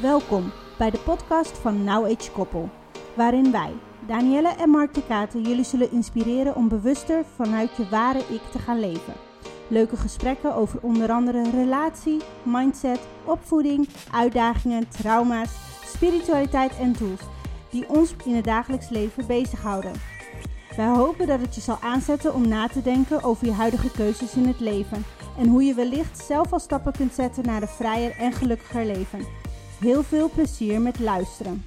Welkom bij de podcast van Now Age Koppel, waarin wij, Danielle en Mark de Katen, jullie zullen inspireren om bewuster vanuit je ware ik te gaan leven. Leuke gesprekken over onder andere relatie, mindset, opvoeding, uitdagingen, trauma's, spiritualiteit en tools die ons in het dagelijks leven bezighouden. Wij hopen dat het je zal aanzetten om na te denken over je huidige keuzes in het leven en hoe je wellicht zelf al stappen kunt zetten naar een vrijer en gelukkiger leven. Heel veel plezier met luisteren.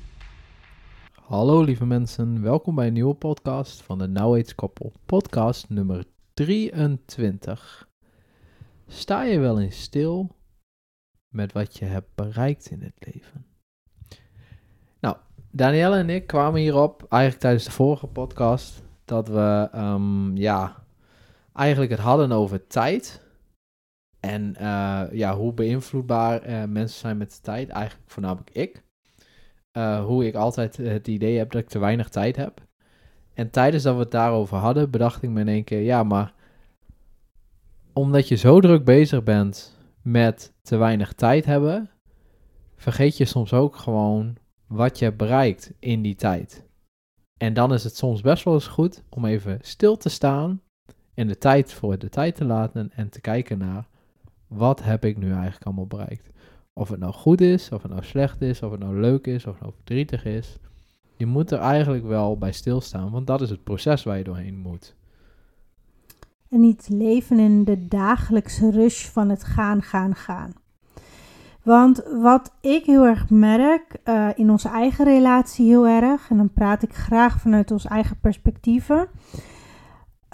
Hallo lieve mensen, welkom bij een nieuwe podcast van de Now Age Koppel. Podcast nummer 23. Sta je wel eens stil met wat je hebt bereikt in het leven? Nou, Danielle en ik kwamen hierop eigenlijk tijdens de vorige podcast dat we um, ja, eigenlijk het hadden over tijd. En uh, ja, hoe beïnvloedbaar uh, mensen zijn met de tijd, eigenlijk voornamelijk ik. Uh, hoe ik altijd het idee heb dat ik te weinig tijd heb. En tijdens dat we het daarover hadden, bedacht ik me in één keer, ja, maar omdat je zo druk bezig bent met te weinig tijd hebben, vergeet je soms ook gewoon wat je bereikt in die tijd. En dan is het soms best wel eens goed om even stil te staan en de tijd voor de tijd te laten en te kijken naar wat heb ik nu eigenlijk allemaal bereikt. Of het nou goed is, of het nou slecht is, of het nou leuk is, of het nou verdrietig is. Je moet er eigenlijk wel bij stilstaan, want dat is het proces waar je doorheen moet. En niet leven in de dagelijkse rush van het gaan, gaan, gaan. Want wat ik heel erg merk uh, in onze eigen relatie heel erg, en dan praat ik graag vanuit ons eigen perspectieven,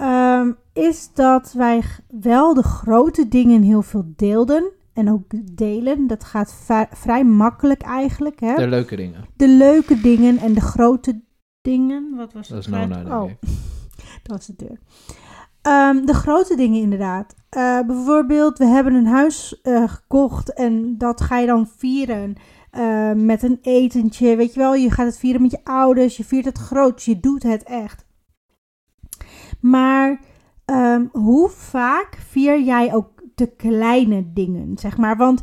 um, is dat wij wel de grote dingen heel veel deelden. En ook delen, dat gaat vrij makkelijk eigenlijk. Hè? De leuke dingen. De leuke dingen en de grote dingen. Wat was dat? Dat is nou naar Oh, dat was de deur. Um, de grote dingen inderdaad. Uh, bijvoorbeeld, we hebben een huis uh, gekocht en dat ga je dan vieren uh, met een etentje. Weet je wel, je gaat het vieren met je ouders, je viert het groot, je doet het echt. Maar um, hoe vaak vier jij ook de kleine dingen, zeg maar? Want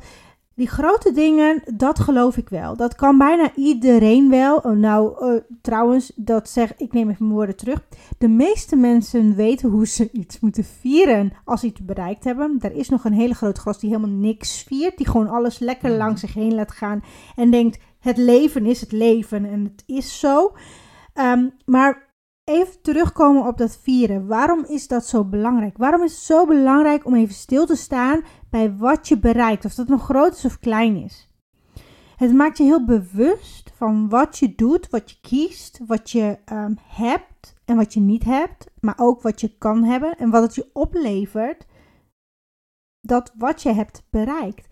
die grote dingen, dat geloof ik wel. Dat kan bijna iedereen wel. Oh, nou, uh, trouwens, dat zeg ik neem even mijn woorden terug. De meeste mensen weten hoe ze iets moeten vieren als ze iets bereikt hebben. Er is nog een hele grote gros die helemaal niks viert. Die gewoon alles lekker Mhm. langs zich heen laat gaan. En denkt, het leven is het leven. En het is zo. Um, maar even terugkomen op dat vieren. Waarom is dat zo belangrijk? Waarom is het zo belangrijk om even stil te staan bij wat je bereikt, of dat nog groot is of klein is? Het maakt je heel bewust van wat je doet, wat je kiest, wat je um, hebt en wat je niet hebt, maar ook wat je kan hebben en wat het je oplevert dat wat je hebt bereikt.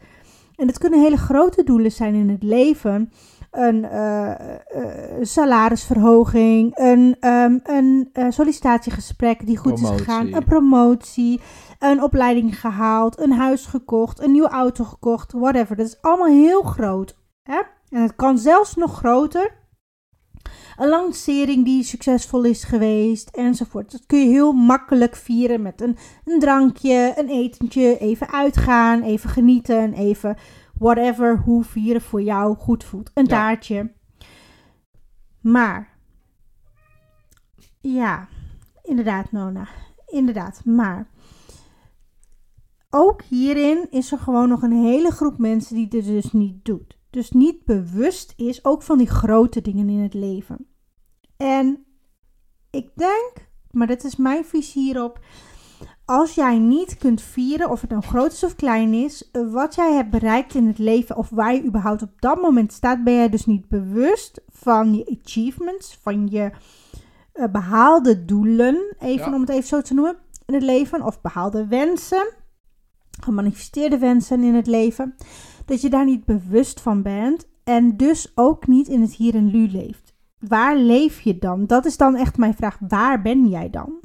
En het kunnen hele grote doelen zijn in het leven een uh, uh, salarisverhoging, een, um, een uh, sollicitatiegesprek die goed promotie. is gegaan, een promotie, een opleiding gehaald, een huis gekocht, een nieuwe auto gekocht, whatever. Dat is allemaal heel groot. Hè? En het kan zelfs nog groter. Een lancering die succesvol is geweest enzovoort. Dat kun je heel makkelijk vieren met een, een drankje, een etentje, even uitgaan, even genieten, even whatever, hoe vieren voor jou goed voelt. Een Ja. taartje. Maar, ja, inderdaad, Nona. Inderdaad, maar. Ook hierin is er gewoon nog een hele groep mensen die dit dus niet doet. Dus niet bewust is, ook van die grote dingen in het leven. En ik denk, maar dat is mijn visie hierop, als jij niet kunt vieren, of het nou groot is of klein is, wat jij hebt bereikt in het leven of waar je überhaupt op dat moment staat, ben jij dus niet bewust van je achievements, van je uh, behaalde doelen, even Ja. om het even zo te noemen, in het leven, of behaalde wensen, gemanifesteerde wensen in het leven, dat je daar niet bewust van bent en dus ook niet in het hier en nu leeft. Waar leef je dan? Dat is dan echt mijn vraag. Waar ben jij dan?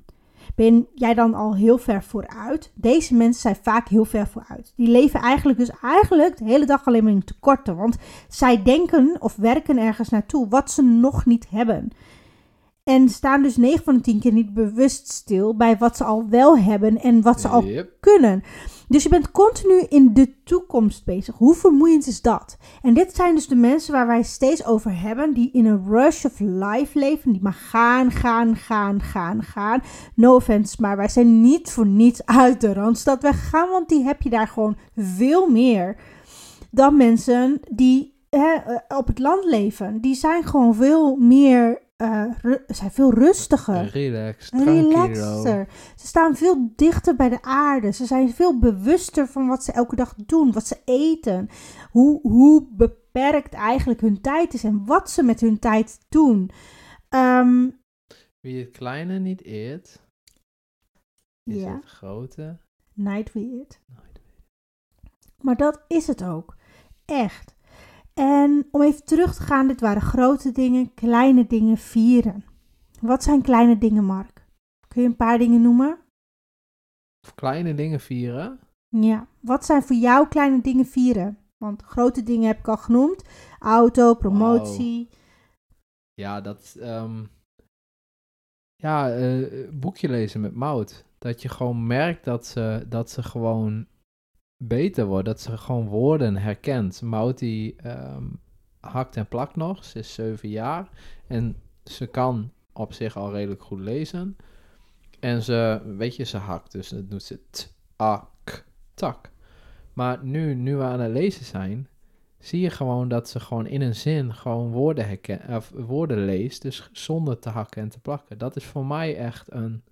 Ben jij dan al heel ver vooruit? Deze mensen zijn vaak heel ver vooruit. Die leven eigenlijk dus eigenlijk de hele dag alleen maar in tekorten. Want zij denken of werken ergens naartoe wat ze nog niet hebben. En staan dus 9 van de 10 keer niet bewust stil bij wat ze al wel hebben en wat ze al Yep. kunnen. Dus je bent continu in de toekomst bezig. Hoe vermoeiend is dat? En dit zijn dus de mensen waar wij steeds over hebben, die in een rush of life leven, die maar gaan, gaan, gaan, gaan, gaan. No offense, maar wij zijn niet voor niets uit de Randstad weggegaan, want die heb je daar gewoon veel meer dan mensen die hè, eh, op het land leven. Die zijn gewoon veel meer, ru- zijn veel rustiger. Relax, tranquilo. Relaxer. Ze staan veel dichter bij de aarde. Ze zijn veel bewuster van wat ze elke dag doen, wat ze eten. Hoe, hoe beperkt eigenlijk hun tijd is en wat ze met hun tijd doen. Ehm, Wie het kleine niet eert, is ja, het grote. night weird. nooit. Maar dat is het ook. Echt. En om even terug te gaan, dit waren grote dingen, kleine dingen vieren. Wat zijn kleine dingen, Mark? Kun je een paar dingen noemen? Of kleine dingen vieren. Ja, wat zijn voor jou kleine dingen vieren? Want grote dingen heb ik al genoemd. Auto, promotie. Ja, dat. ehm, ja, eh, boekje lezen met Mout. Dat je gewoon merkt dat ze, dat ze gewoon beter wordt. Dat ze gewoon woorden herkent. Mout die ehm, hakt en plakt nog. Ze is zeven jaar. En ze kan op zich al redelijk goed lezen. En ze, weet je, ze hakt. Dus dat doet ze t, a, k, tak. Maar nu, nu we aan het lezen zijn, zie je gewoon dat ze gewoon in een zin gewoon woorden, herken, of woorden leest. Dus zonder te hakken en te plakken. Dat is voor mij echt een,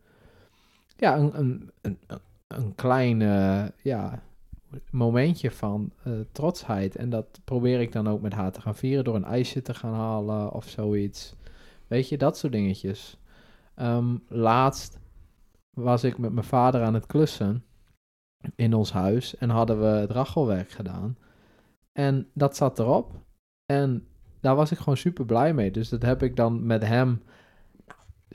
ja, een, een, een, een- een klein eh, ja, momentje van eh, trotsheid. En dat probeer ik dan ook met haar te gaan vieren door een ijsje te gaan halen of zoiets. Weet je, dat soort dingetjes. Ehm, laatst was ik met mijn vader aan het klussen in ons huis en hadden we het rachelwerk gedaan. En dat zat erop. En daar was ik gewoon super blij mee. Dus dat heb ik dan met hem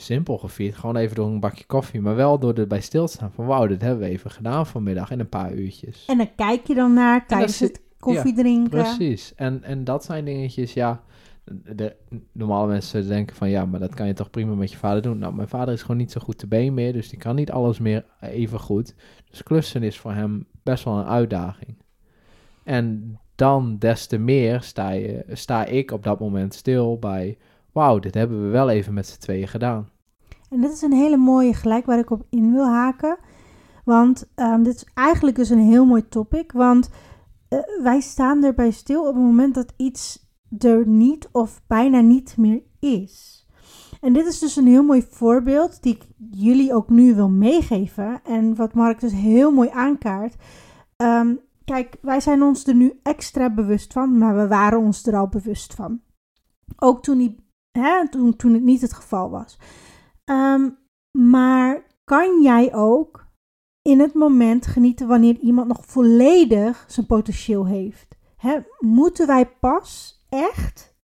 simpel gevierd. Gewoon even door een bakje koffie. Maar wel door erbij stil te staan van wauw, dit hebben we even gedaan vanmiddag in een paar uurtjes. En dan kijk je dan naar tijdens het koffie drinken. Precies. En, en dat zijn dingetjes, ja. De, normale mensen denken van ja, maar dat kan je toch prima met je vader doen. Nou, mijn vader is gewoon niet zo goed te been meer, dus die kan niet alles meer even goed. Dus klussen is voor hem best wel een uitdaging. En dan des te meer sta, je, sta ik op dat moment stil bij, wauw, dit hebben we wel even met z'n tweeën gedaan. En dit is een hele mooie gelijk waar ik op in wil haken. Want ehm, dit is eigenlijk dus een heel mooi topic. Want eh, wij staan erbij stil op het moment dat iets er niet of bijna niet meer is. En dit is dus een heel mooi voorbeeld die ik jullie ook nu wil meegeven. En wat Mark dus heel mooi aankaart. Ehm, kijk, wij zijn ons er nu extra bewust van, maar we waren ons er al bewust van. Ook toen, die, hè, toen, toen het niet het geval was. Ehm, maar kan jij ook in het moment genieten wanneer iemand nog volledig zijn potentieel heeft? Hè, moeten wij pas echt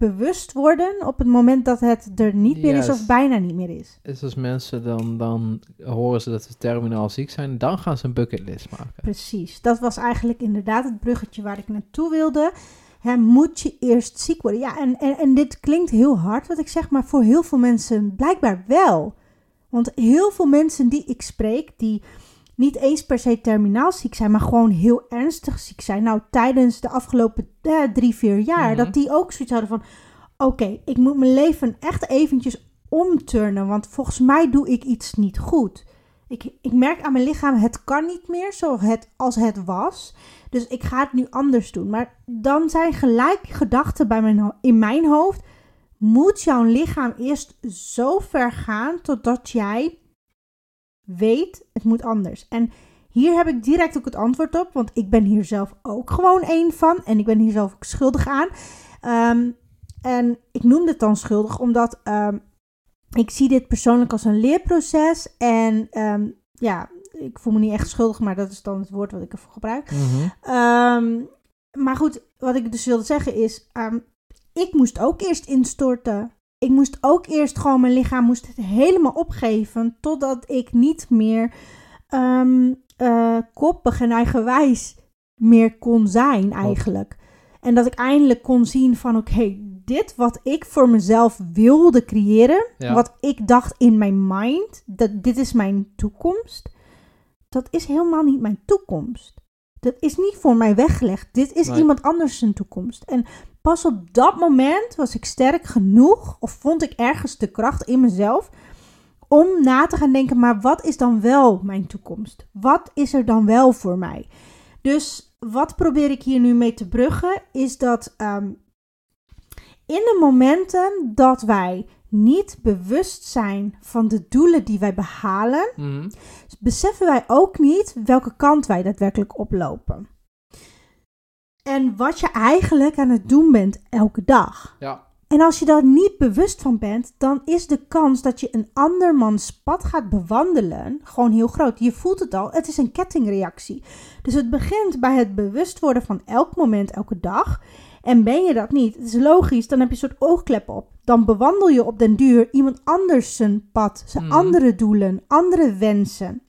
bewust worden op het moment dat het er niet meer is of bijna niet meer is? Dus als mensen dan, dan horen ze dat we terminaal ziek zijn, dan gaan ze een bucketlist maken. Precies, dat was eigenlijk inderdaad het bruggetje waar ik naartoe wilde. Hè, moet je eerst ziek worden? Ja, en, en, en dit klinkt heel hard wat ik zeg, maar voor heel veel mensen blijkbaar wel. Want heel veel mensen die ik spreek, die niet eens per se terminaal ziek zijn, maar gewoon heel ernstig ziek zijn. Nou, tijdens de afgelopen eh, drie, vier jaar, Mhm. dat die ook zoiets hadden van: oké, ik moet mijn leven echt eventjes omturnen, want volgens mij doe ik iets niet goed. Ik, ik merk aan mijn lichaam, het kan niet meer zoals het, als het was. Dus ik ga het nu anders doen. Maar dan zijn gelijk gedachten bij mijn, in mijn hoofd. Moet jouw lichaam eerst zo ver gaan totdat jij weet, het moet anders. En hier heb ik direct ook het antwoord op, want ik ben hier zelf ook gewoon één van. En ik ben hier zelf ook schuldig aan. Ehm, en ik noem dit dan schuldig omdat ehm, ik zie dit persoonlijk als een leerproces. En ehm, ja, ik voel me niet echt schuldig, maar dat is dan het woord wat ik ervoor gebruik. Ehm, maar goed, wat ik dus wilde zeggen is, ehm, ik moest ook eerst instorten. Ik moest ook eerst gewoon, mijn lichaam moest het helemaal opgeven, totdat ik niet meer ehm, eh, koppig en eigenwijs meer kon zijn eigenlijk. En dat ik eindelijk kon zien van, oké, dit wat ik voor mezelf wilde creëren, Ja. wat ik dacht in mijn mind, dat dit is mijn toekomst, dat is helemaal niet mijn toekomst. Dat is niet voor mij weggelegd. Dit is Nee. iemand anders zijn toekomst. En pas op dat moment was ik sterk genoeg, of vond ik ergens de kracht in mezelf, om na te gaan denken, maar wat is dan wel mijn toekomst? Wat is er dan wel voor mij? Dus wat probeer ik hier nu mee te bruggen, is dat ehm, in de momenten dat wij niet bewust zijn van de doelen die wij behalen, Mhm. beseffen wij ook niet welke kant wij daadwerkelijk oplopen. En wat je eigenlijk aan het doen bent elke dag. Ja. En als je daar niet bewust van bent, dan is de kans dat je een andermans pad gaat bewandelen gewoon heel groot. Je voelt het al, het is een kettingreactie. Dus het begint bij het bewust worden van elk moment, elke dag. En ben je dat niet, het is logisch, dan heb je een soort oogklep op. Dan bewandel je op den duur iemand anders zijn pad, zijn Mhm. andere doelen, andere wensen.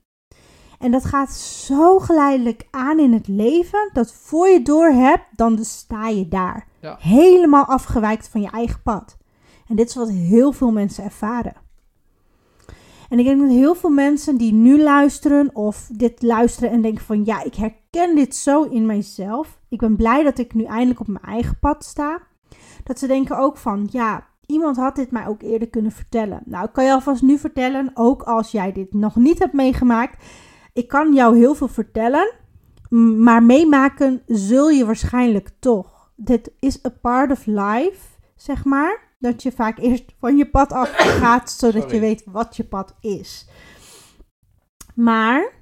En dat gaat zo geleidelijk aan in het leven, dat voor je door hebt, dan sta je daar. Ja. Helemaal afgewijkt van je eigen pad. En dit is wat heel veel mensen ervaren. En ik denk dat heel veel mensen die nu luisteren of dit luisteren en denken van ja, ik herken dit zo in mijzelf. Ik ben blij dat ik nu eindelijk op mijn eigen pad sta. Dat ze denken ook van ja, iemand had dit mij ook eerder kunnen vertellen. Nou, ik kan je alvast nu vertellen, ook als jij dit nog niet hebt meegemaakt. Ik kan jou heel veel vertellen, maar meemaken zul je waarschijnlijk toch. Dit is a part of life, zeg maar. Dat je vaak eerst van je pad af gaat, zodat Sorry. je weet wat je pad is. Maar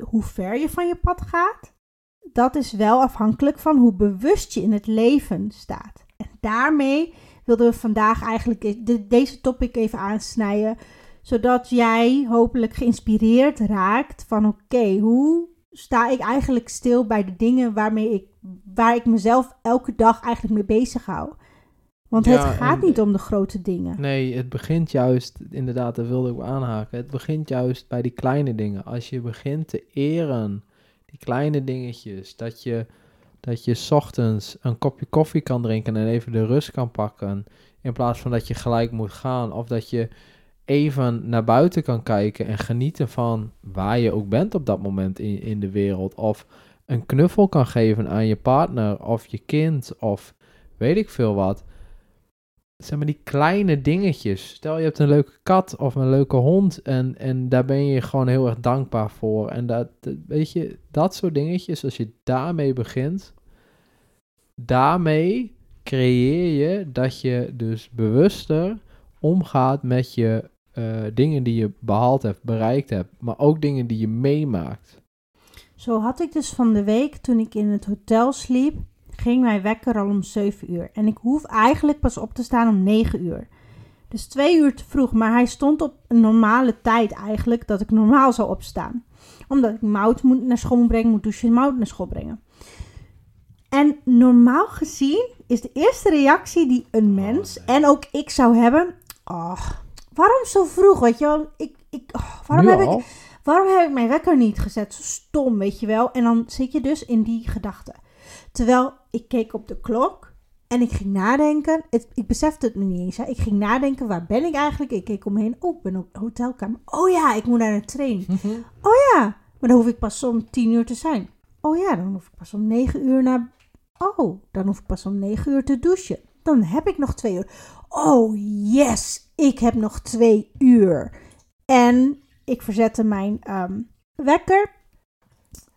hoe ver je van je pad gaat, dat is wel afhankelijk van hoe bewust je in het leven staat. En daarmee wilden we vandaag eigenlijk e- de- deze topic even aansnijden, zodat jij hopelijk geïnspireerd raakt van oké, hoe sta ik eigenlijk stil bij de dingen waarmee ik, waar ik mezelf elke dag eigenlijk mee bezig hou. Want Ja, het gaat en- niet om de grote dingen. Nee, het begint juist, inderdaad, daar wilde ik aanhaken. Het begint juist bij die kleine dingen. Als je begint te eren, die kleine dingetjes, dat je, dat je 's ochtends een kopje koffie kan drinken en even de rust kan pakken, in plaats van dat je gelijk moet gaan, of dat je even naar buiten kan kijken en genieten van waar je ook bent op dat moment in, in de wereld, of een knuffel kan geven aan je partner of je kind, of weet ik veel wat zeg maar die kleine dingetjes. Stel je hebt een leuke kat of een leuke hond en, en daar ben je gewoon heel erg dankbaar voor. En dat, weet je, dat soort dingetjes, als je daarmee begint, daarmee creëer je dat je dus bewuster omgaat met je eh, dingen die je behaald hebt, bereikt hebt, maar ook dingen die je meemaakt. Zo had ik dus van de week, toen ik in het hotel sliep, ging mijn wekker al om 7 uur. En ik hoef eigenlijk pas op te staan om 9 uur. Dus twee uur te vroeg, maar hij stond op een normale tijd eigenlijk, dat ik normaal zou opstaan. Omdat ik Mout moet naar school brengen, moet douchen en Mout naar school brengen. En normaal gezien is de eerste reactie die een mens, nee. en ook ik zou hebben, oh, waarom zo vroeg, weet je wel? Ik, ik, oh, waarom Nu heb ik? Waarom heb ik mijn wekker niet gezet? Zo stom, weet je wel. En dan zit je dus in die gedachte. Terwijl ik keek op de klok en ik ging nadenken. Het, ik besefte het me niet eens. Hè. Ik ging nadenken, waar ben ik eigenlijk? Ik keek omheen. Oh, ik ben op de hotelkamer. Oh ja, ik moet naar een training. Oh ja, maar dan hoef ik pas om tien uur te zijn. Oh ja, dan hoef ik pas om negen uur naar... Oh, dan hoef ik pas om negen uur te douchen. Dan heb ik nog twee uur. Oh yes, ik heb nog twee uur. En ik verzette mijn ehm, wekker.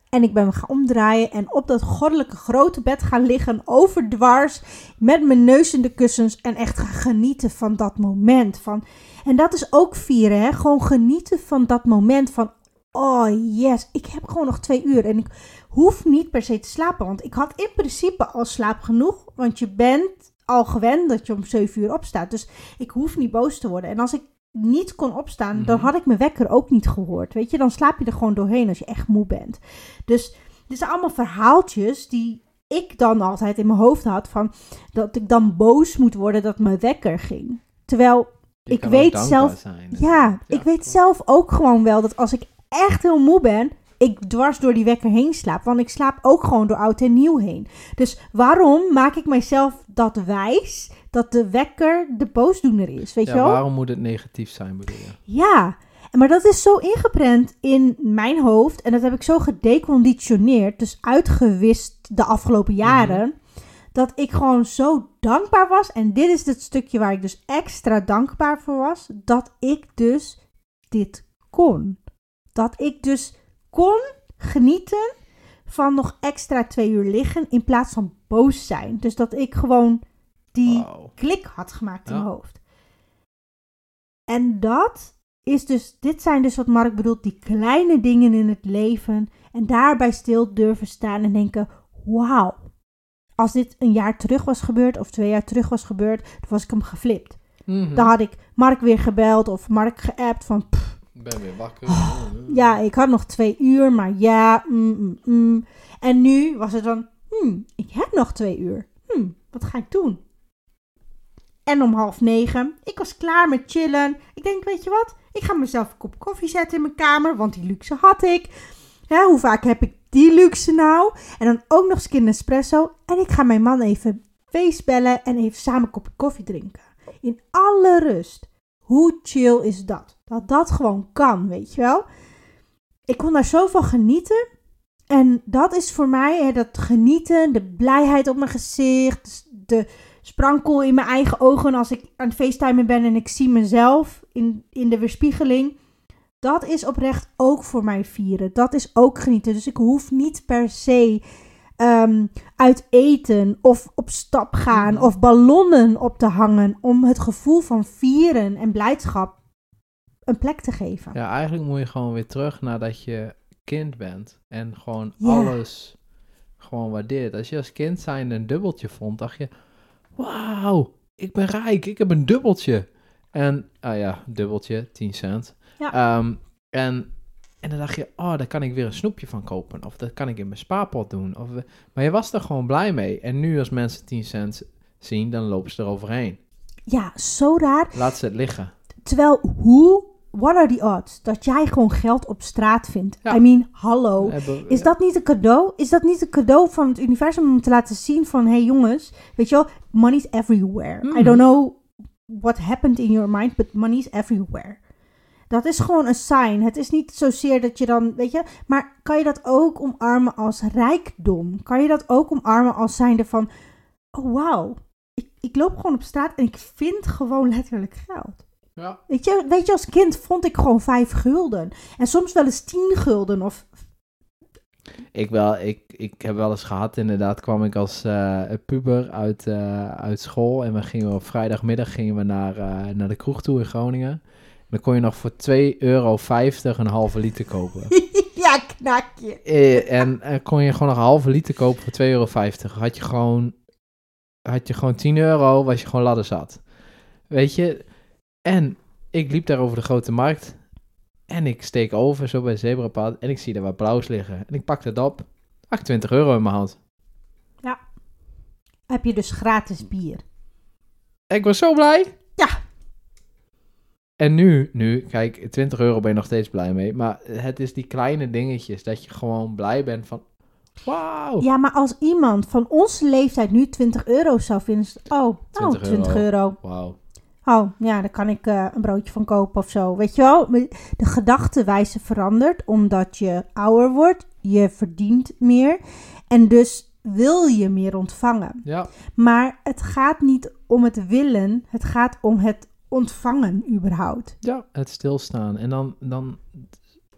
En ik ben me gaan omdraaien en op dat goddelijke grote bed gaan liggen, overdwars, met mijn neus in de kussens en echt gaan genieten van dat moment. Van, en dat is ook vieren, hè? gewoon genieten van dat moment van, oh yes, ik heb gewoon nog twee uur en ik hoef niet per se te slapen. Want ik had in principe al slaap genoeg, want je bent al gewend dat je om zeven uur opstaat. Dus ik hoef niet boos te worden. En als ik niet kon opstaan, dan Mhm. had ik mijn wekker ook niet gehoord. Weet je, dan slaap je er gewoon doorheen als je echt moe bent. Dus dit zijn allemaal verhaaltjes die ik dan altijd in mijn hoofd had van dat ik dan boos moet worden dat mijn wekker ging. Terwijl, Je Ik weet zelf- zijn. ja, ik weet zelf ook gewoon wel dat als ik echt heel moe ben, ik dwars door die wekker heen slaap. Want ik slaap ook gewoon door oud en nieuw heen. Dus waarom maak ik mijzelf dat wijs dat de wekker de boosdoener is? Weet Ja, je wel? waarom moet het negatief zijn, bedoel je? Ja, maar dat is zo ingeprent in mijn hoofd. En dat heb ik zo gedeconditioneerd, dus uitgewist de afgelopen jaren. Dat ik gewoon zo dankbaar was. En dit is het stukje waar ik dus extra dankbaar voor was. Dat ik dus dit kon. Dat ik dus kon genieten van nog extra twee uur liggen in plaats van boos zijn. Dus dat ik gewoon die klik had gemaakt in Ja. mijn hoofd. En dat is dus, dit zijn dus wat Mark bedoelt, die kleine dingen in het leven. En daarbij stil durven staan en denken, wauw. Als dit een jaar terug was gebeurd of twee jaar terug was gebeurd, dan was ik hem geflipt. Mhm. Dan had ik Mark weer gebeld of Mark geappt van, pff, ben weer wakker. Oh, ja, ik had nog twee uur, maar ja, mm, mm, mm. En nu was het dan, hmm, ik heb nog twee uur. Hmm, wat ga ik doen? En om half negen, ik was klaar met chillen. Ik denk, weet je wat? Ik ga mezelf een kop koffie zetten in mijn kamer, want die luxe had ik. Hoe vaak heb ik die luxe nou? En dan ook nog eens een espresso. En ik ga mijn man even facebellen en even samen een kopje koffie drinken. In alle rust. Hoe chill is dat? Dat dat gewoon kan, weet je wel? Ik kon daar zo van genieten. En dat is voor mij hè, dat genieten, de blijheid op mijn gezicht, de sprankel in mijn eigen ogen als ik aan het facetimen ben en ik zie mezelf in, in de weerspiegeling. Dat is oprecht ook voor mij vieren. Dat is ook genieten. Dus ik hoef niet per se ehm, uit eten of op stap gaan Mhm. of ballonnen op te hangen om het gevoel van vieren en blijdschap een plek te geven. Ja, eigenlijk moet je gewoon weer terug nadat je kind bent. En gewoon Ja. alles gewoon waardeert. Als je als kind zijn een dubbeltje vond, dacht je... Wauw, ik ben rijk, ik heb een dubbeltje. En, ah ja, dubbeltje, 10 cent. Ja. Ehm, en, en dan dacht je, oh, daar kan ik weer een snoepje van kopen. Of dat kan ik in mijn spaarpot doen. Of, eh, maar je was er gewoon blij mee. En nu als mensen 10 cent zien, dan lopen ze eroverheen. Ja, zo raar. Laat ze het liggen. Terwijl, hoe, what are the odds dat jij gewoon geld op straat vindt? Ja. I mean, hallo. Hebben- Is dat niet een cadeau? Is dat niet een cadeau van het universum om te laten zien van... Hé hey jongens, weet je wel, money's everywhere. I Mhm. don't know what happened in your mind, but money's everywhere. Dat is gewoon een sign. Het is niet zozeer dat je dan, weet je... Maar kan je dat ook omarmen als rijkdom? Kan je dat ook omarmen als zijnde van... Oh, wauw. Ik, ik loop gewoon op straat en ik vind gewoon letterlijk geld. Ja. Weet je, weet je, als kind vond ik gewoon vijf gulden. En soms wel eens tien gulden of Ik wel, ik, ik heb wel eens gehad, inderdaad, kwam ik als eh, puber uit, eh, uit school en we gingen op vrijdagmiddag gingen we naar, eh, naar de kroeg toe in Groningen. En dan kon je nog voor 2,50 euro een halve liter kopen. ja, knakje. Eh, en eh, kon je gewoon nog een halve liter kopen voor 2,50 euro. Had je gewoon, had je gewoon 10 euro, was je gewoon ladder zat. Weet je? En ik liep daar over de grote markt. En ik steek over, zo bij het zebrapad. En ik zie daar wat blauws liggen. En ik pak dat op. 28 euro in mijn hand. Heb je dus gratis bier. Ik was zo blij. Ja. En nu, nu, kijk, 20 euro ben je nog steeds blij mee. Maar het is die kleine dingetjes dat je gewoon blij bent van... Wauw. Ja, maar als iemand van onze leeftijd nu 20 euro zou vinden, oh, 20 oh 20 euro. Wauw. Oh, ja, daar kan ik eh, een broodje van kopen of zo. Weet je wel, de gedachtenwijze verandert omdat je ouder wordt, je verdient meer en dus wil je meer ontvangen. Ja. Maar het gaat niet om het willen, het gaat om het ontvangen überhaupt. Ja, het stilstaan. En dan, dan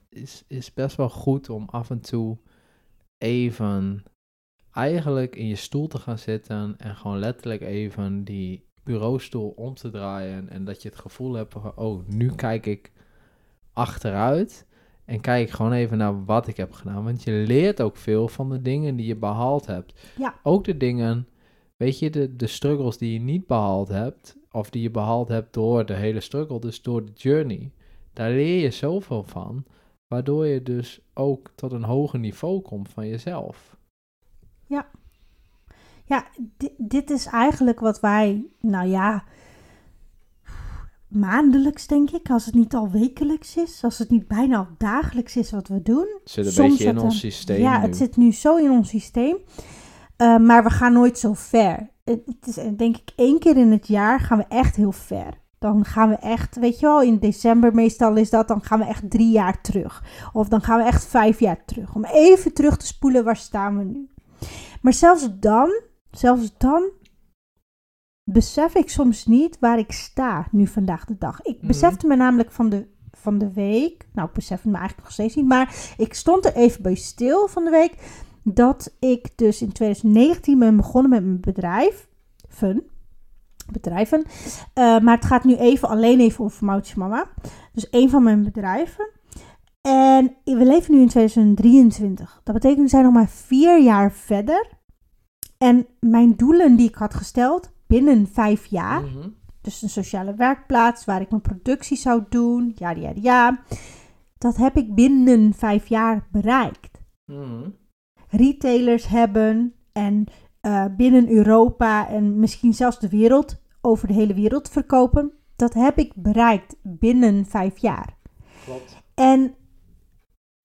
is, is best wel goed om af en toe even eigenlijk in je stoel te gaan zitten en gewoon letterlijk even die bureaustoel om te draaien en dat je het gevoel hebt van, oh, nu kijk ik achteruit en kijk gewoon even naar wat ik heb gedaan. Want je leert ook veel van de dingen die je behaald hebt. Ja. Ook de dingen, weet je, de, de struggles die je niet behaald hebt, of die je behaald hebt door de hele struggle, dus door de journey. Daar leer je zoveel van, waardoor je dus ook tot een hoger niveau komt van jezelf. Ja, di- dit is eigenlijk wat wij, nou ja, maandelijks, denk ik. Als het niet al wekelijks is. Als het niet bijna al dagelijks is wat we doen. Het zit een Soms beetje in het ons systeem Ja, nu. het zit nu zo in ons systeem. Eh, maar we gaan nooit zo ver. Het, het is eh, denk ik één keer in het jaar gaan we echt heel ver. Dan gaan we echt, weet je wel, in december meestal is dat, dan gaan we echt drie jaar terug. Of dan gaan we echt vijf jaar terug. Om even terug te spoelen, waar staan we nu? Maar zelfs dan, zelfs dan besef ik soms niet waar ik sta nu vandaag de dag. Ik Mhm. besefte me namelijk van de, van de week, nou ik besef het me eigenlijk nog steeds niet, maar ik stond er even bij stil van de week dat ik dus in 2019 ben begonnen met mijn bedrijf, Fun, bedrijven. Eh, maar het gaat nu even alleen even over Moutje Mama. Dus een van mijn bedrijven. En we leven nu in 2023. Dat betekent we zijn nog maar vier jaar verder. En mijn doelen die ik had gesteld binnen vijf jaar. Mhm. Dus een sociale werkplaats waar ik mijn productie zou doen. Ja, ja, ja. Dat heb ik binnen vijf jaar bereikt. Mhm. Retailers hebben en eh, binnen Europa en misschien zelfs de wereld, over de hele wereld verkopen. Dat heb ik bereikt binnen vijf jaar. Klopt. En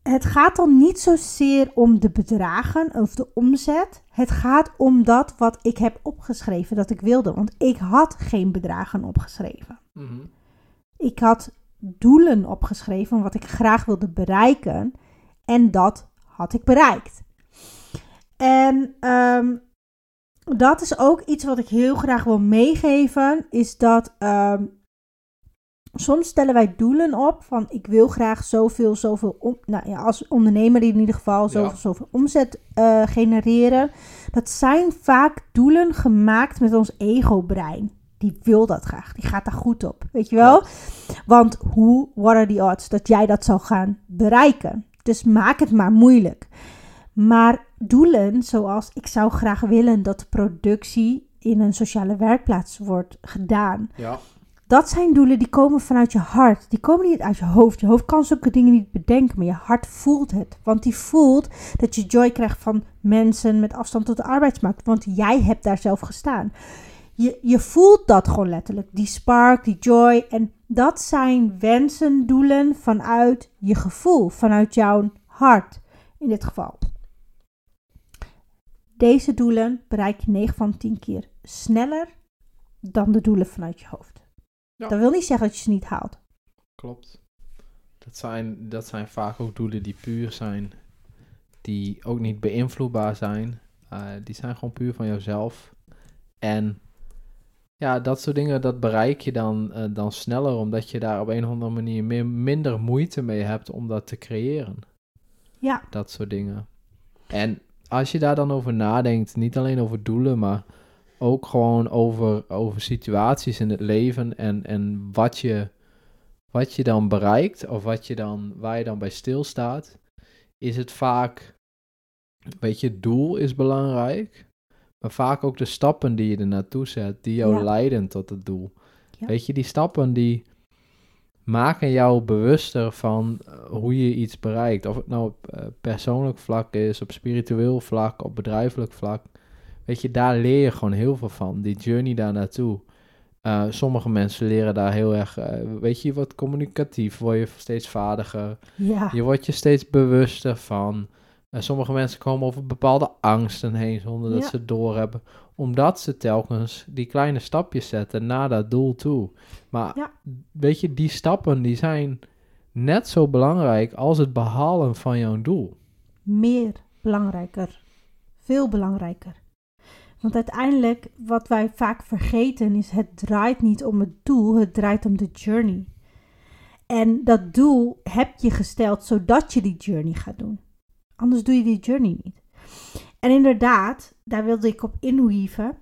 het gaat dan niet zozeer om de bedragen of de omzet. Het gaat om dat wat ik heb opgeschreven dat ik wilde. Want ik had geen bedragen opgeschreven. Mhm. Ik had doelen opgeschreven wat ik graag wilde bereiken. En dat had ik bereikt. En ehm, dat is ook iets wat ik heel graag wil meegeven. Is dat ehm, soms stellen wij doelen op van ik wil graag zoveel, zoveel, om, nou ja, als ondernemer in ieder geval, zoveel, Ja. zoveel omzet eh, genereren. Dat zijn vaak doelen gemaakt met ons ego-brein. Die wil dat graag, die gaat daar goed op, weet je wel? Want hoe, what are the odds dat jij dat zal gaan bereiken? Dus maak het maar moeilijk. Maar doelen zoals ik zou graag willen dat de productie in een sociale werkplaats wordt gedaan. Ja. Dat zijn doelen die komen vanuit je hart. Die komen niet uit je hoofd. Je hoofd kan zulke dingen niet bedenken, maar je hart voelt het. Want die voelt dat je joy krijgt van mensen met afstand tot de arbeidsmarkt. Want jij hebt daar zelf gestaan. Je, je voelt dat gewoon letterlijk. Die spark, die joy. En dat zijn wensen, doelen vanuit je gevoel. Vanuit jouw hart in dit geval. Deze doelen bereik je 9 van 10 keer sneller dan de doelen vanuit je hoofd. Ja. Dat wil niet zeggen dat je ze niet haalt. Klopt. Dat zijn, dat zijn vaak ook doelen die puur zijn. Die ook niet beïnvloedbaar zijn. Eh, die zijn gewoon puur van jouzelf. En ja, dat soort dingen, dat bereik je dan, eh, dan sneller. Omdat je daar op een of andere manier meer, minder moeite mee hebt om dat te creëren. Ja, Dat soort dingen. En als je daar dan over nadenkt, niet alleen over doelen, maar ook gewoon over, over situaties in het leven en, en wat, je, wat je dan bereikt of wat je dan, waar je dan bij stilstaat, is het vaak, weet je, het doel is belangrijk, maar vaak ook de stappen die je er naartoe zet, die jou Ja. leiden tot het doel. Ja. Weet je, die stappen die maken jou bewuster van eh, hoe je iets bereikt. Of het nou op eh, persoonlijk vlak is, op spiritueel vlak, op bedrijfelijk vlak. Weet je, daar leer je gewoon heel veel van. Die journey daar naartoe. Eh, sommige mensen leren daar heel erg, eh, weet je, je wordt communicatief, word je steeds vaardiger. ja, Je wordt je steeds bewuster van. En sommige mensen komen over bepaalde angsten heen zonder dat Ja. ze het doorhebben. Omdat ze telkens die kleine stapjes zetten naar dat doel toe. Maar Ja. weet je, die stappen die zijn net zo belangrijk als het behalen van jouw doel. meer belangrijker. Veel belangrijker. Want uiteindelijk, wat wij vaak vergeten, is het draait niet om het doel, het draait om de journey. En dat doel heb je gesteld zodat je die journey gaat doen. Anders doe je die journey niet. En inderdaad, daar wilde ik op inweaven.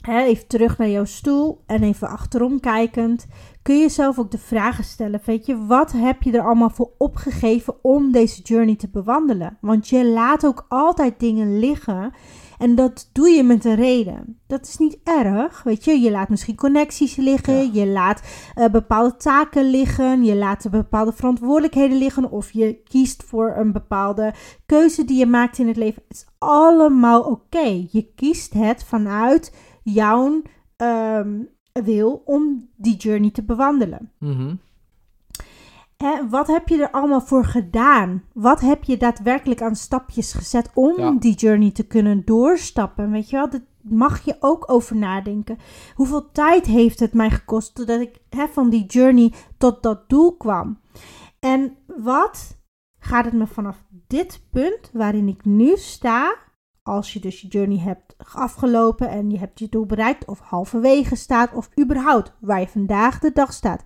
Hè, even terug naar jouw stoel en even achterom kijkend. Kun je jezelf ook de vragen stellen. Weet je, wat heb je er allemaal voor opgegeven om deze journey te bewandelen? Want je laat ook altijd dingen liggen. En dat doe je met een reden. Dat is niet erg. Weet je, je laat misschien connecties liggen. Ja. Je laat eh, bepaalde taken liggen. Je laat bepaalde verantwoordelijkheden liggen. Of je kiest voor een bepaalde keuze die je maakt in het leven. Het is allemaal oké. Je kiest het vanuit jouw, ehm, wil om die journey te bewandelen. Mhm. Hè, wat heb je er allemaal voor gedaan? Wat heb je daadwerkelijk aan stapjes gezet om Ja. die journey te kunnen doorstappen? Weet je wel, dat mag je ook over nadenken. Hoeveel tijd heeft het mij gekost totdat ik hè, van die journey tot dat doel kwam? En wat gaat het me vanaf dit punt waarin ik nu sta, als je dus je journey hebt afgelopen en je hebt je doel bereikt, of halverwege staat, of überhaupt waar je vandaag de dag staat,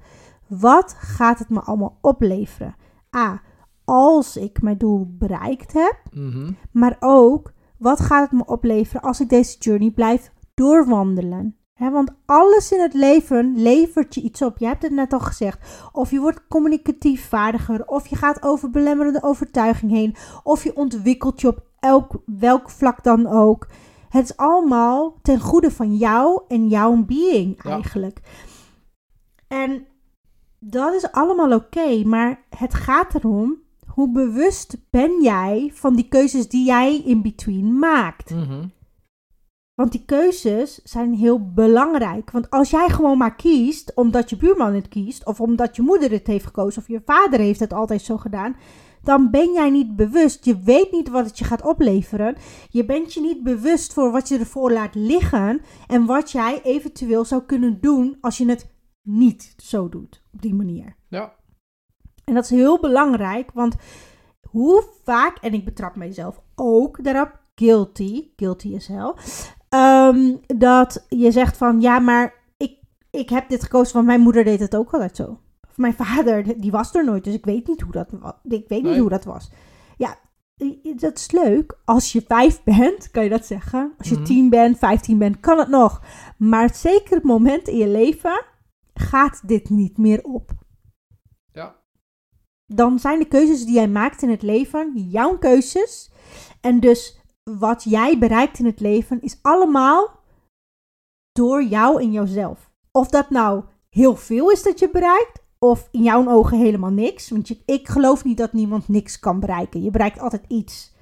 wat gaat het me allemaal opleveren? A. Als ik mijn doel bereikt heb, Mhm. maar ook wat gaat het me opleveren als ik deze journey blijf doorwandelen? Want alles in het leven levert je iets op. Je hebt het net al gezegd. Of je wordt communicatief vaardiger, of je gaat over belemmerende overtuiging heen, of je ontwikkelt je op elk, welk vlak dan ook. Het is allemaal ten goede van jou en jouw being Ja. eigenlijk. En dat is allemaal oké, maar het gaat erom hoe bewust ben jij van die keuzes die jij in between maakt. Mhm. Want die keuzes zijn heel belangrijk. Want als jij gewoon maar kiest omdat je buurman het kiest, of omdat je moeder het heeft gekozen, of je vader heeft het altijd zo gedaan, dan ben jij niet bewust. Je weet niet wat het je gaat opleveren. Je bent je niet bewust voor wat je ervoor laat liggen en wat jij eventueel zou kunnen doen als je het niet zo doet op die manier. Ja. En dat is heel belangrijk, want hoe vaak, en ik betrap mijzelf ook daarop, guilty, guilty is hell, ehm, dat je zegt van, ja, maar ik, ik heb dit gekozen, want mijn moeder deed het ook altijd zo. Of mijn vader, die was er nooit, dus ik weet niet hoe dat, ik weet niet Nee. hoe dat was. Ja, dat is leuk. Als je vijf bent, kan je dat zeggen. Als je Mhm. tien bent, vijftien bent, kan het nog. Maar zeker het moment in je leven gaat dit niet meer op Ja. dan zijn de keuzes die jij maakt in het leven jouw keuzes. En dus wat jij bereikt in het leven is allemaal door jou en jouzelf. Of dat nou heel veel is dat je bereikt, of in jouw ogen helemaal niks. Want je, ik geloof niet dat niemand niks kan bereiken. Je bereikt altijd iets.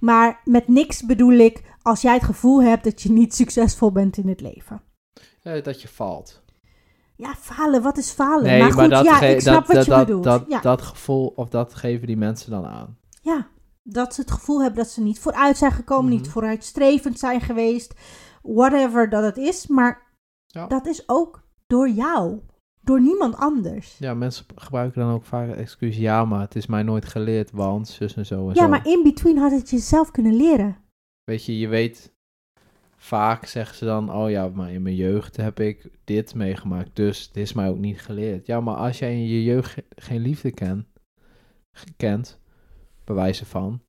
Maar met niks bedoel ik als jij het gevoel hebt dat je niet succesvol bent in het leven. Ja, dat je valt. Ja, falen, wat is falen? Nee, maar maar, goed, dat, ja, ik snap dat, wat dat, je dat, bedoelt. dat, ja. dat gevoel, of dat geven die mensen dan aan. Ja, dat ze het gevoel hebben dat ze niet vooruit zijn gekomen, Mhm. niet vooruitstrevend zijn geweest, whatever dat het is. Maar Ja. dat is ook door jou, door niemand anders. Ja, mensen gebruiken dan ook vaak het excuus, ja, maar het is mij nooit geleerd, want zus en zo en Ja, zo. maar in between had het jezelf kunnen leren. Weet je, je weet, vaak zeggen ze dan, oh ja, maar in mijn jeugd heb ik dit meegemaakt, dus het is mij ook niet geleerd. Ja, maar als jij in je jeugd ge- geen liefde ken, kent, bij wijze van,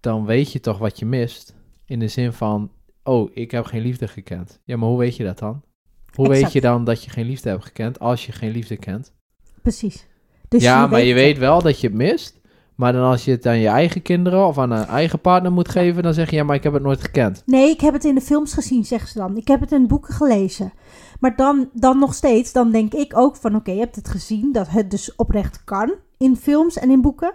dan weet je toch wat je mist. In de zin van, oh, ik heb geen liefde gekend. Ja, maar hoe weet je dat dan? Hoe weet je dan dat je geen liefde hebt gekend als je geen liefde kent? Precies. Dus ja, maar je weet wel dat je het mist. Maar dan als je het aan je eigen kinderen of aan een eigen partner moet geven, dan zeg je ja, maar ik heb het nooit gekend. Nee, ik heb het in de films gezien, zeggen ze dan. Ik heb het in boeken gelezen. Maar dan, dan nog steeds, dan denk ik ook van oké, je hebt het gezien dat het dus oprecht kan in films en in boeken.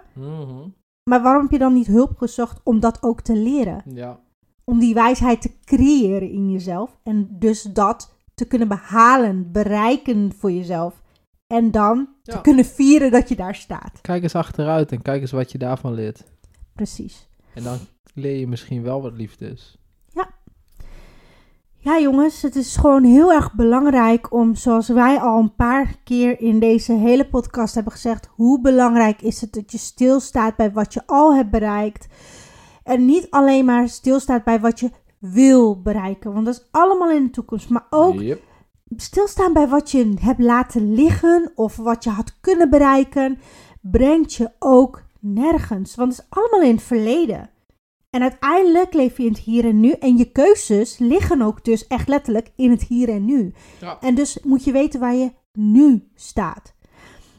Maar waarom heb je dan niet hulp gezocht om dat ook te leren? Ja. om die wijsheid te creëren in jezelf. En dus dat te kunnen behalen, bereiken voor jezelf. En dan Ja. te kunnen vieren dat je daar staat. Kijk eens achteruit en kijk eens wat je daarvan leert. Precies. En dan leer je misschien wel wat liefde is. Ja, jongens, het is gewoon heel erg belangrijk om, zoals wij al een paar keer in deze hele podcast hebben gezegd, hoe belangrijk is het dat je stilstaat bij wat je al hebt bereikt. En niet alleen maar stilstaat bij wat je wil bereiken, want dat is allemaal in de toekomst. Maar ook Yep. Stilstaan bij wat je hebt laten liggen of wat je had kunnen bereiken, brengt je ook nergens. Want het is allemaal in het verleden. En uiteindelijk leef je in het hier en nu. En je keuzes liggen ook dus echt letterlijk in het hier en nu. Ja. En dus moet je weten waar je nu staat.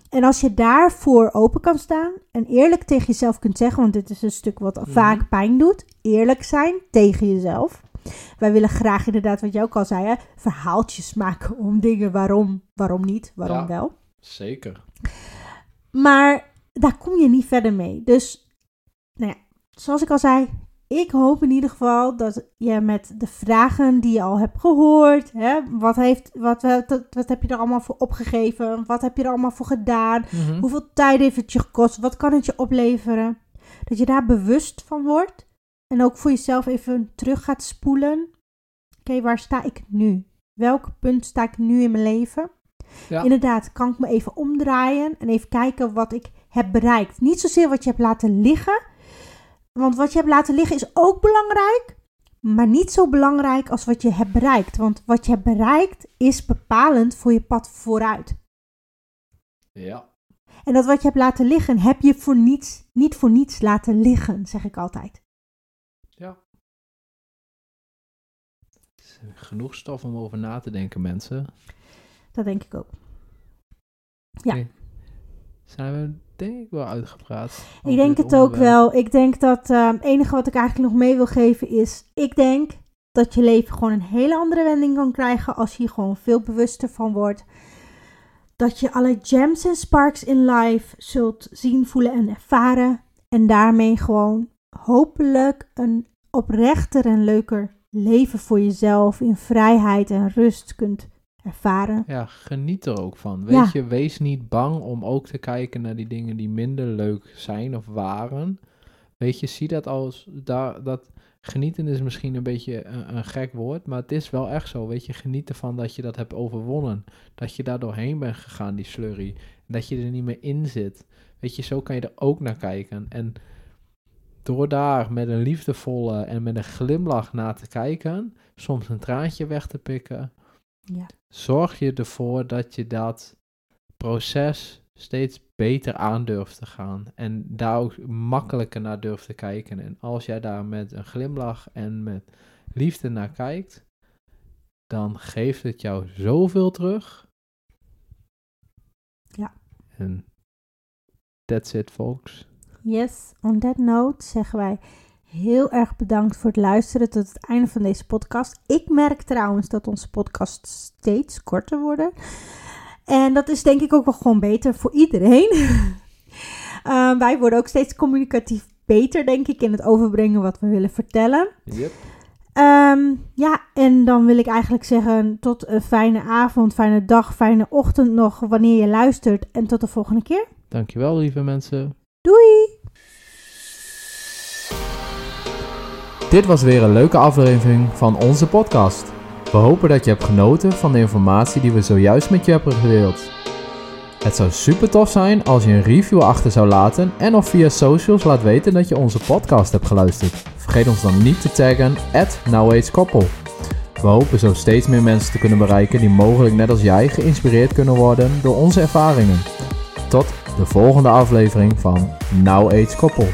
En als je daarvoor open kan staan en eerlijk tegen jezelf kunt zeggen, want dit is een stuk wat Mhm. vaak pijn doet, eerlijk zijn tegen jezelf. Wij willen graag inderdaad, wat jij ook al zei, hè, verhaaltjes maken om dingen waarom, waarom niet, waarom Ja. wel. Zeker. Maar daar kom je niet verder mee. Dus, nou ja, zoals ik al zei, ik hoop in ieder geval dat je met de vragen die je al hebt gehoord, hè, wat, heeft, wat, wat, wat heb je er allemaal voor opgegeven? Wat heb je er allemaal voor gedaan? Mhm. Hoeveel tijd heeft het je gekost? Wat kan het je opleveren? Dat je daar bewust van wordt en ook voor jezelf even terug gaat spoelen. Oké, waar sta ik nu? Welk punt sta ik nu in mijn leven? Ja. Inderdaad, kan ik me even omdraaien en even kijken wat ik heb bereikt. Niet zozeer wat je hebt laten liggen, want wat je hebt laten liggen is ook belangrijk, maar niet zo belangrijk als wat je hebt bereikt. Want wat je hebt bereikt is bepalend voor je pad vooruit. Ja. En dat wat je hebt laten liggen, heb je voor niets, niet voor niets laten liggen, zeg ik altijd. Genoeg stof om over na te denken, mensen. Dat denk ik ook. Ja. Zijn we denk ik wel uitgepraat? Ik denk het ook wel. Ik denk dat eh, het enige wat ik eigenlijk nog mee wil geven is... Ik denk dat je leven gewoon een hele andere wending kan krijgen... als je hier gewoon veel bewuster van wordt. Dat je alle gems en sparks in life zult zien, voelen en ervaren. En daarmee gewoon hopelijk een oprechter en leuker leven voor jezelf... in vrijheid en rust kunt ervaren. Ja, geniet er ook van. Weet Ja. je, wees niet bang om ook te kijken naar die dingen die minder leuk zijn of waren. Weet je, zie dat als daar, dat genieten is misschien een beetje een, een gek woord, maar het is wel echt zo. Weet je, geniet ervan dat je dat hebt overwonnen. Dat je daar doorheen bent gegaan, die slurry. Dat je er niet meer in zit. Weet je, zo kan je er ook naar kijken. En door daar met een liefdevolle en met een glimlach naar te kijken, soms een traantje weg te pikken, Ja. zorg je ervoor dat je dat proces steeds beter aan durft te gaan. En daar ook makkelijker naar durft te kijken. En als jij daar met een glimlach en met liefde naar kijkt, dan geeft het jou zoveel terug. Ja. En that's it, folks. Yes, on that note zeggen wij heel erg bedankt voor het luisteren tot het einde van deze podcast. Ik merk trouwens dat onze podcasts steeds korter worden. En dat is denk ik ook wel gewoon beter voor iedereen. Eh, wij worden ook steeds communicatief beter, denk ik, in het overbrengen wat we willen vertellen. Yep. Ehm, ja, en dan wil ik eigenlijk zeggen tot een fijne avond, fijne dag, fijne ochtend nog wanneer je luistert. En tot de volgende keer. Dankjewel, lieve mensen. Dit was weer een leuke aflevering van onze podcast. We hopen dat je hebt genoten van de informatie die we zojuist met je hebben gedeeld. Het zou super tof zijn als je een review achter zou laten en of via socials laat weten dat je onze podcast hebt geluisterd. Vergeet ons dan niet te taggen at Koppel. We hopen zo steeds meer mensen te kunnen bereiken die mogelijk net als jij geïnspireerd kunnen worden door onze ervaringen. Tot de volgende aflevering van Now Age Koppel.